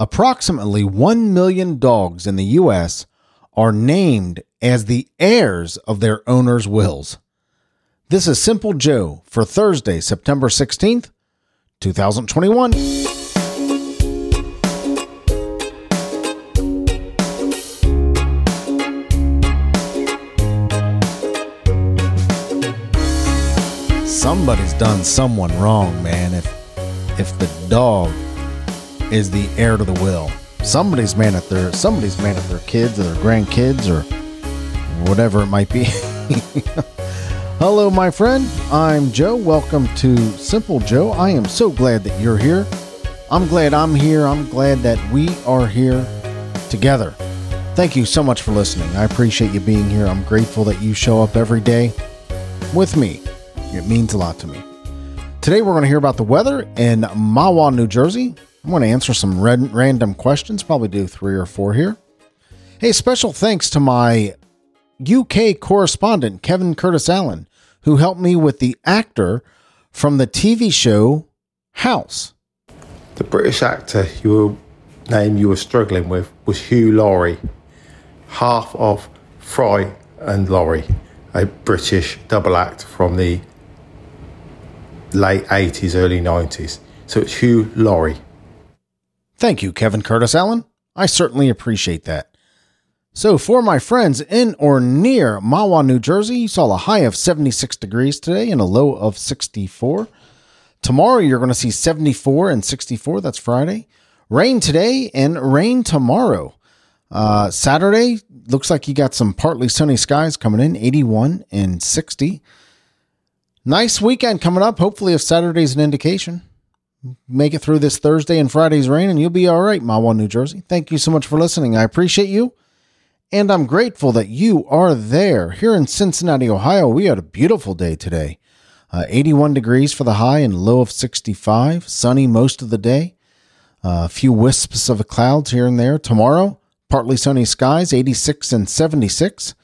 Approximately 1 million dogs in the U.S. are named as the heirs of their owners' wills. This is Simple Joe for Thursday, September 16th, 2021. Somebody's done someone wrong, man. If if the dog is the heir to the will. Somebody's mad at their somebody's mad at their kids or their grandkids or whatever it might be. Hello, my friend. I'm Joe. Welcome to Simple Joe. I am so glad that you're here. I'm glad I'm here. I'm glad that we are here together. Thank you so much for listening. I appreciate you being here. I'm grateful that you show up every day with me. It means a lot to me. Today, we're going to hear about the weather in Mahwah, New Jersey. I'm going to answer some red, random questions, probably do three or four here. Hey, special thanks to my UK correspondent, Kevin Curtis Allen, who helped me with the actor from the TV show House. The British actor your name you were struggling with was Hugh Laurie, half of Fry and Laurie, a British double act from the late 80s, early 90s. So it's Hugh Laurie. Thank you, Kevin Curtis Allen. I certainly appreciate that. So, for my friends in or near Mahwah, New Jersey, you saw a high of 76 degrees today and a low of 64. Tomorrow, you're going to see 74 and 64. That's Friday. Rain today and rain tomorrow. Uh, Saturday, looks like you got some partly sunny skies coming in, 81 and 60. Nice weekend coming up. Hopefully, if Saturday's an indication, make it through this Thursday and Friday's rain, and you'll be all right, Mahwah, New Jersey. Thank you so much for listening. I appreciate you, and I'm grateful that you are there. Here in Cincinnati, Ohio, we had a beautiful day today. Uh, 81 degrees for the high and low of 65. Sunny most of the day. Uh, a few wisps of clouds here and there. Tomorrow, partly sunny skies, 86 and 76.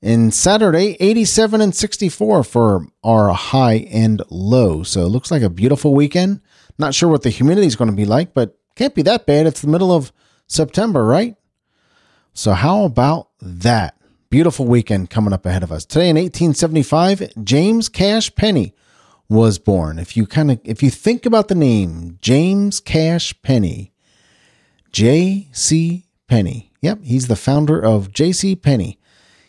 And Saturday, 87 and 64 for our high and low. So it looks like a beautiful weekend. Not sure what the humidity is going to be like, but can't be that bad. It's the middle of September, right? So how about that? Beautiful weekend coming up ahead of us. Today in 1875, James Cash Penney was born. If you kind of if you think about the name James Cash Penney, J.C. Penney. Yep, he's the founder of J.C. Penney.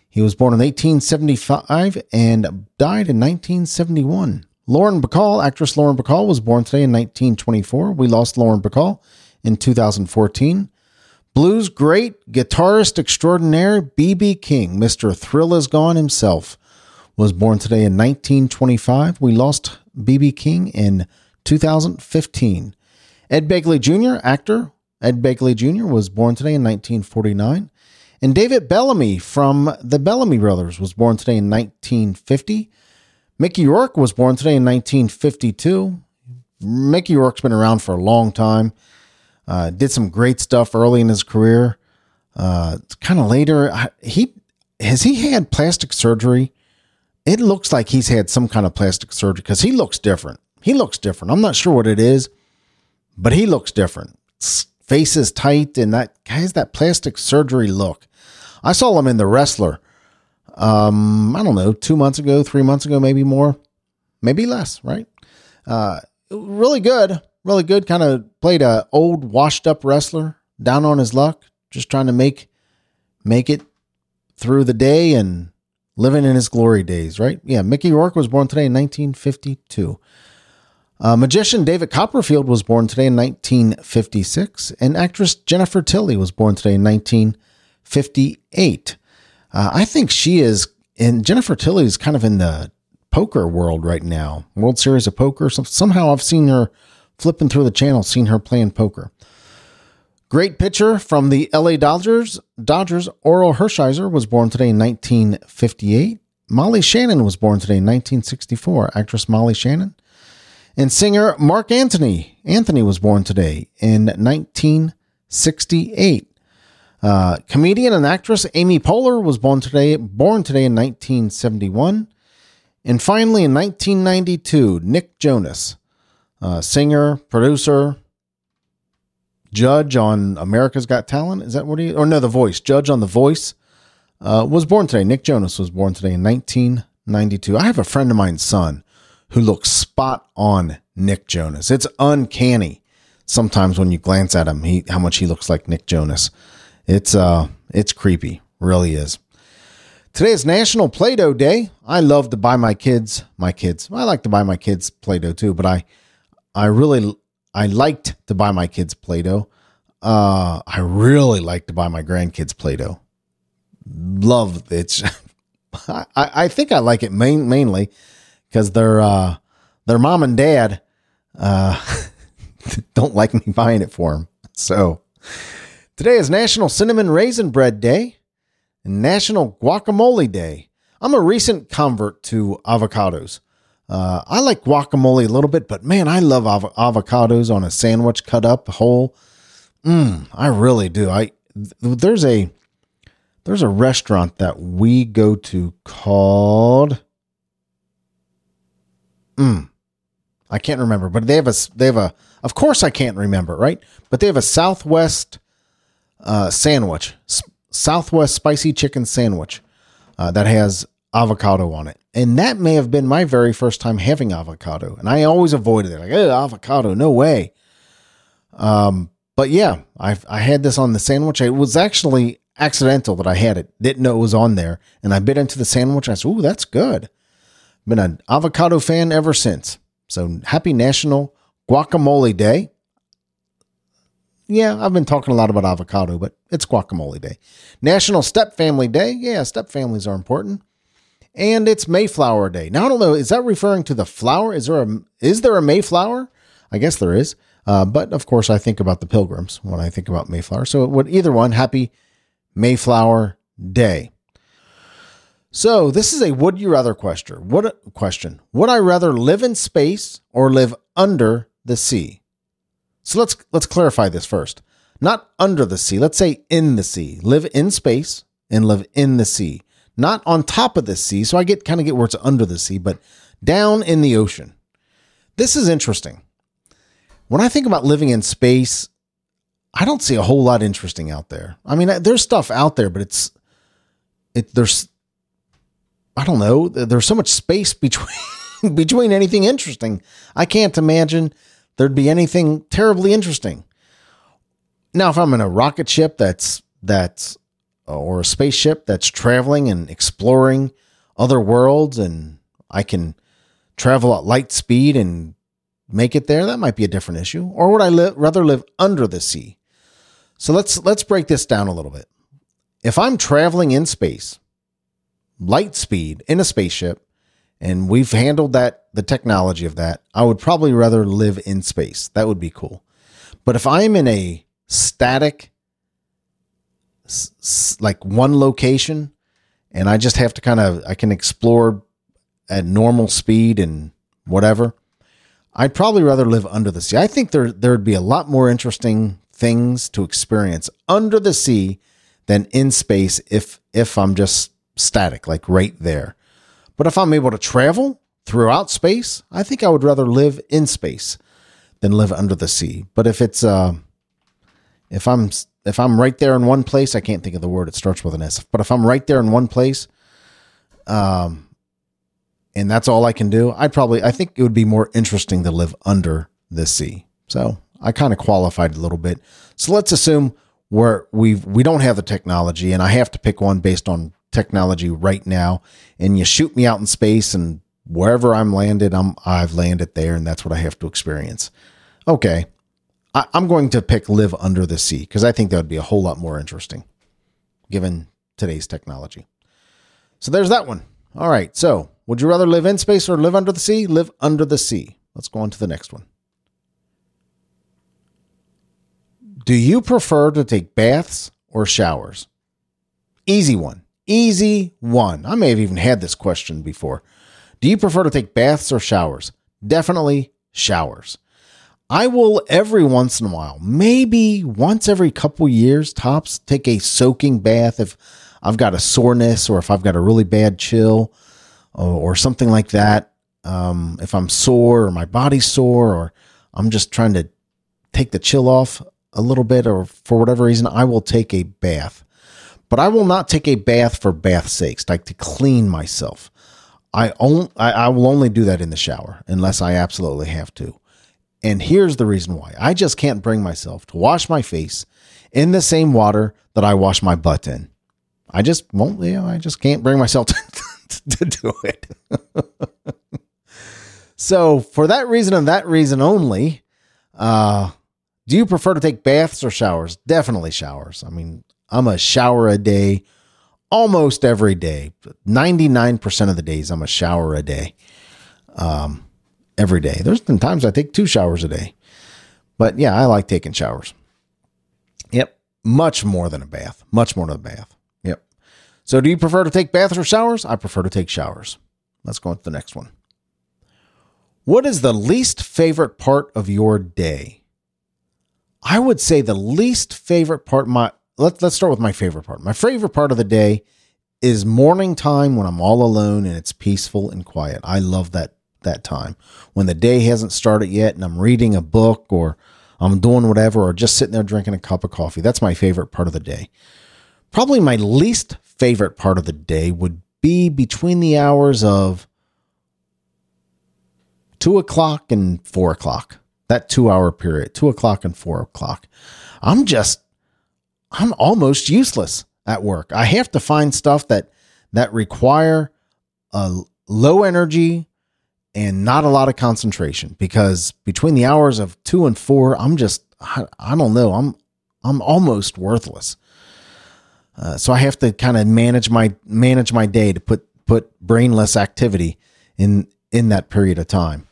He was born in 1875 and died in 1971. Lauren Bacall, actress Lauren Bacall, was born today in 1924. We lost Lauren Bacall in 2014. Blues great guitarist extraordinaire B.B. King, Mr. Thrill Is Gone himself, was born today in 1925. We lost B.B. King in 2015. Ed Begley Jr., actor, Ed Begley Jr., was born today in 1949. And David Bellamy from the Bellamy Brothers was born today in 1950. Mickey Rourke was born today in 1952. Mickey Rourke's been around for a long time. Uh, did some great stuff early in his career. Uh, kind of later, he has he had plastic surgery. It looks like he's had some kind of plastic surgery because he looks different. He looks different. I'm not sure what it is, but he looks different. Face is tight, and that guy has that plastic surgery look. I saw him in The Wrestler. Um, I don't know, two months ago, three months ago, maybe more, maybe less, right? Uh, really good, really good. Kind of played a old, washed up wrestler, down on his luck, just trying to make make it through the day and living in his glory days, right? Yeah, Mickey Rourke was born today in 1952. Uh, magician David Copperfield was born today in 1956, and actress Jennifer Tilly was born today in 19. 58. Uh, I think she is, and Jennifer Tilly is kind of in the poker world right now. World Series of Poker. somehow I've seen her flipping through the channel, seen her playing poker. Great pitcher from the LA Dodgers. Dodgers Orel Hershiser was born today in 1958. Molly Shannon was born today in 1964. Actress Molly Shannon. And singer Marc Anthony. Anthony was born today in 1968. Uh, comedian and actress Amy Poehler was born today, born today in 1971. And finally, in 1992, Nick Jonas, uh, singer, producer, judge on America's Got Talent. Is that what he? Or no, The Voice. Judge on The Voice uh, was born today. Nick Jonas was born today in 1992. I have a friend of mine's son who looks spot on Nick Jonas. It's uncanny sometimes when you glance at him, he how much he looks like Nick Jonas. It's uh it's creepy, really is. Today is National Play-Doh Day. I love to buy my kids, my kids. I like to buy my kids Play-Doh too, but I I really I liked to buy my kids Play-Doh. Uh I really like to buy my grandkids Play-Doh. Love it's I, I think I like it main, mainly because their uh their mom and dad uh don't like me buying it for them. So today is National Cinnamon Raisin Bread Day and National Guacamole Day. I'm a recent convert to avocados. Uh, I like guacamole a little bit, but man, I love av- avocados on a sandwich cut up whole. Mm, I really do. I there's a there's a restaurant that we go to called. Mm, I can't remember, but they have a they have a. Of course, I can't remember, right? But they have a Southwest uh, sandwich, S- Southwest spicy chicken sandwich uh, that has avocado on it, and that may have been my very first time having avocado, and I always avoided it, like avocado, no way. Um, but yeah, I I had this on the sandwich. It was actually accidental that I had it. Didn't know it was on there, and I bit into the sandwich. I said, "Ooh, that's good." Been an avocado fan ever since. So happy National Guacamole Day. Yeah, I've been talking a lot about avocado, but it's guacamole day. National Step Family Day. Yeah, step families are important. And it's Mayflower Day. Now I don't know, is that referring to the flower? Is there a is there a Mayflower? I guess there is. Uh, but of course, I think about the pilgrims when I think about Mayflower. So, what either one, happy Mayflower Day. So this is a would you rather question. What question? Would I rather live in space or live under the sea? So let's let's clarify this first. Not under the sea. Let's say in the sea. Live in space and live in the sea. Not on top of the sea. So I get kind of get where it's under the sea, but down in the ocean. This is interesting. When I think about living in space, I don't see a whole lot interesting out there. I mean, there's stuff out there, but it's it there's I don't know. There's so much space between between anything interesting. I can't imagine there'd be anything terribly interesting. Now, if I'm in a rocket ship that's that's uh, or a spaceship that's traveling and exploring other worlds, and I can travel at light speed and make it there, that might be a different issue. Or would I li- rather live under the sea? So let's let's break this down a little bit. If I'm traveling in space, light speed in a spaceship, and we've handled that, the technology of that, I would probably rather live in space. That would be cool. But if I'm in a static, like one location, and I just have to kind of, I can explore at normal speed and whatever, I'd probably rather live under the sea. I think there there'd be a lot more interesting things to experience under the sea than in space if if I'm just static, like right there. But if I'm able to travel throughout space, I think I would rather live in space than live under the sea. But if it's uh, if I'm if I'm right there in one place, I can't think of the word. It starts with an S. But if I'm right there in one place, um, and that's all I can do, I'd probably I think it would be more interesting to live under the sea. So I kind of qualified a little bit. So let's assume where we we don't have the technology, and I have to pick one based on technology right now and you shoot me out in space and wherever I'm landed, I'm I've landed there and that's what I have to experience. Okay. I, am going to pick live under the sea because I think that would be a whole lot more interesting given today's technology. So there's that one. All right. So would you rather live in space or live under the sea? Live under the sea. Let's go on to the next one. Do you prefer to take baths or showers? Easy one. Easy one. I may have even had this question before. Do you prefer to take baths or showers? Definitely showers. I will every once in a while, maybe once every couple years tops, take a soaking bath if I've got a soreness or if I've got a really bad chill or, or something like that. Um, if I'm sore or my body's sore or I'm just trying to take the chill off, a little bit or for whatever reason, I will take a bath. But I will not take a bath for bath's sakes, like to clean myself. I, on, I, I will only do that in the shower unless I absolutely have to. And here's the reason why I just can't bring myself to wash my face in the same water that I wash my butt in. I just won't, you know, I just can't bring myself to, to do it. so, for that reason and that reason only, uh, do you prefer to take baths or showers? Definitely showers. I mean, I'm a shower a day almost every day. 99% of the days, I'm a shower a day. Um, every day. There's been times I take two showers a day. But yeah, I like taking showers. Yep. Much more than a bath. Much more than a bath. Yep. So do you prefer to take baths or showers? I prefer to take showers. Let's go on to the next one. What is the least favorite part of your day? I would say the least favorite part my let, let's start with my favorite part. My favorite part of the day is morning time when I'm all alone and it's peaceful and quiet. I love that that time when the day hasn't started yet and I'm reading a book or I'm doing whatever or just sitting there drinking a cup of coffee. That's my favorite part of the day. Probably my least favorite part of the day would be between the hours of two o'clock and four o'clock that two hour period, two o'clock and four o'clock. I'm just, I'm almost useless at work. I have to find stuff that, that require a low energy and not a lot of concentration because between the hours of two and four, I'm just, I, I don't know, I'm, I'm almost worthless. Uh, so I have to kind of manage my manage my day to put put brainless activity in in that period of time.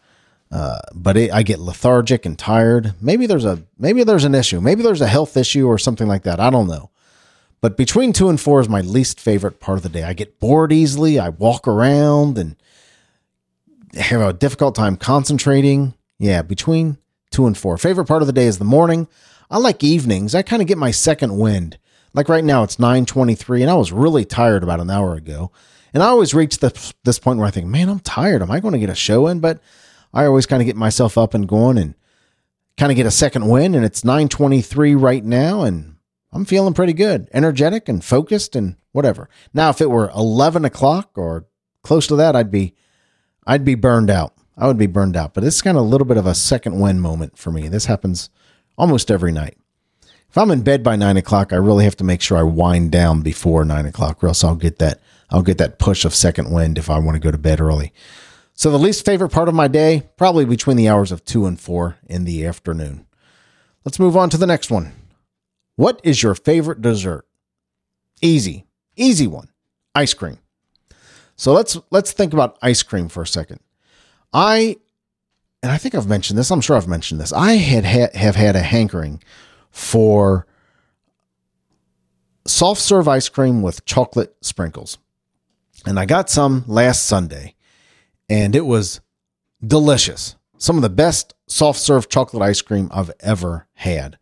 Uh, but it, I get lethargic and tired. Maybe there's a maybe there's an issue. Maybe there's a health issue or something like that. I don't know. But between two and four is my least favorite part of the day. I get bored easily. I walk around and have a difficult time concentrating. Yeah, between two and four. Favorite part of the day is the morning. I like evenings. I kind of get my second wind. Like right now, it's 9:23, and I was really tired about an hour ago. And I always reach the, this point where I think, man, I'm tired. Am I going to get a show in? But I always kind of get myself up and going and kind of get a second win. And it's 923 right now. And I'm feeling pretty good, energetic and focused and whatever. Now, if it were 11 o'clock or close to that, I'd be, I'd be burned out. I would be burned out, but it's kind of a little bit of a second win moment for me. This happens almost every night. If I'm in bed by nine o'clock, I really have to make sure I wind down before nine o'clock, or else I'll get that I'll get that push of second wind if I want to go to bed early. So the least favorite part of my day, probably between the hours of two and four in the afternoon. Let's move on to the next one. What is your favorite dessert? Easy, easy one. Ice cream. So let's let's think about ice cream for a second. I and I think I've mentioned this. I'm sure I've mentioned this. I had ha- have had a hankering for soft serve ice cream with chocolate sprinkles. And I got some last Sunday and it was delicious. Some of the best soft serve chocolate ice cream I've ever had.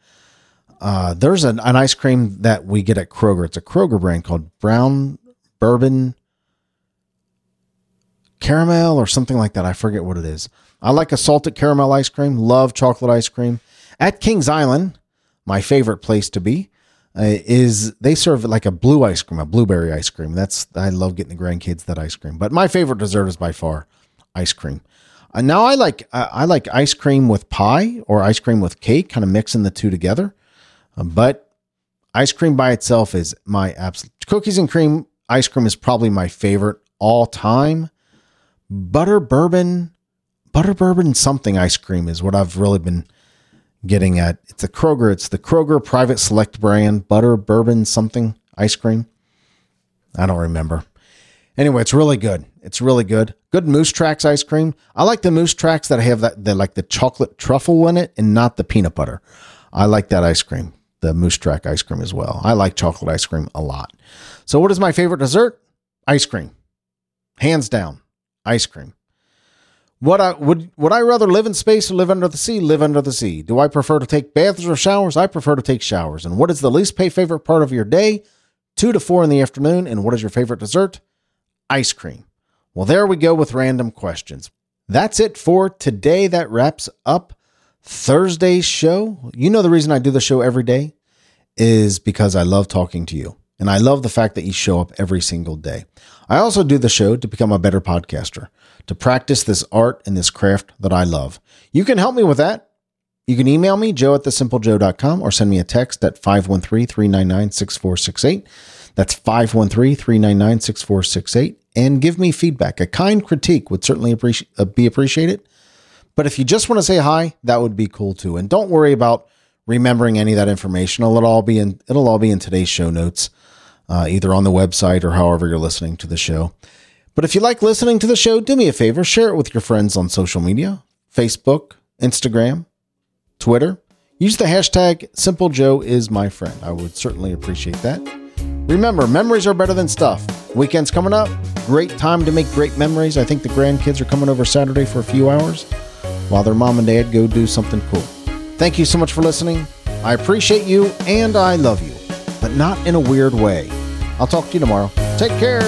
Uh, there's an, an ice cream that we get at Kroger. It's a Kroger brand called Brown Bourbon Caramel or something like that. I forget what it is. I like a salted caramel ice cream. Love chocolate ice cream. At Kings Island, my favorite place to be, is they serve like a blue ice cream, a blueberry ice cream. That's I love getting the grandkids that ice cream. But my favorite dessert is by far ice cream. Uh, now I like uh, I like ice cream with pie or ice cream with cake, kind of mixing the two together. Uh, but ice cream by itself is my absolute cookies and cream ice cream is probably my favorite all time. Butter bourbon, butter bourbon something ice cream is what I've really been getting at. It's a Kroger. It's the Kroger Private Select brand butter bourbon something ice cream. I don't remember. Anyway, it's really good. It's really good. Good Moose Tracks ice cream. I like the Moose Tracks that have that the like the chocolate truffle in it and not the peanut butter. I like that ice cream. The Moose Track ice cream as well. I like chocolate ice cream a lot. So what is my favorite dessert? Ice cream. Hands down. Ice cream. What I would would I rather live in space or live under the sea? Live under the sea. Do I prefer to take baths or showers? I prefer to take showers. And what is the least pay favorite part of your day? Two to four in the afternoon. And what is your favorite dessert? Ice cream. Well, there we go with random questions. That's it for today. That wraps up Thursday's show, you know, the reason I do the show every day is because I love talking to you. And I love the fact that you show up every single day. I also do the show to become a better podcaster, to practice this art and this craft that I love. You can help me with that. You can email me, joe at thesimplejoe.com, or send me a text at 513 399 6468. That's 513 399 6468. And give me feedback. A kind critique would certainly uh, be appreciated. But if you just want to say hi, that would be cool too. And don't worry about remembering any of that information. It'll all be in it'll all be in today's show notes, uh, either on the website or however you're listening to the show. But if you like listening to the show, do me a favor, share it with your friends on social media, Facebook, Instagram, Twitter. Use the hashtag Simple Joe is my friend. I would certainly appreciate that. Remember, memories are better than stuff. Weekend's coming up. Great time to make great memories. I think the grandkids are coming over Saturday for a few hours while their mom and dad go do something cool. Thank you so much for listening. I appreciate you and I love you, but not in a weird way. I'll talk to you tomorrow. Take care.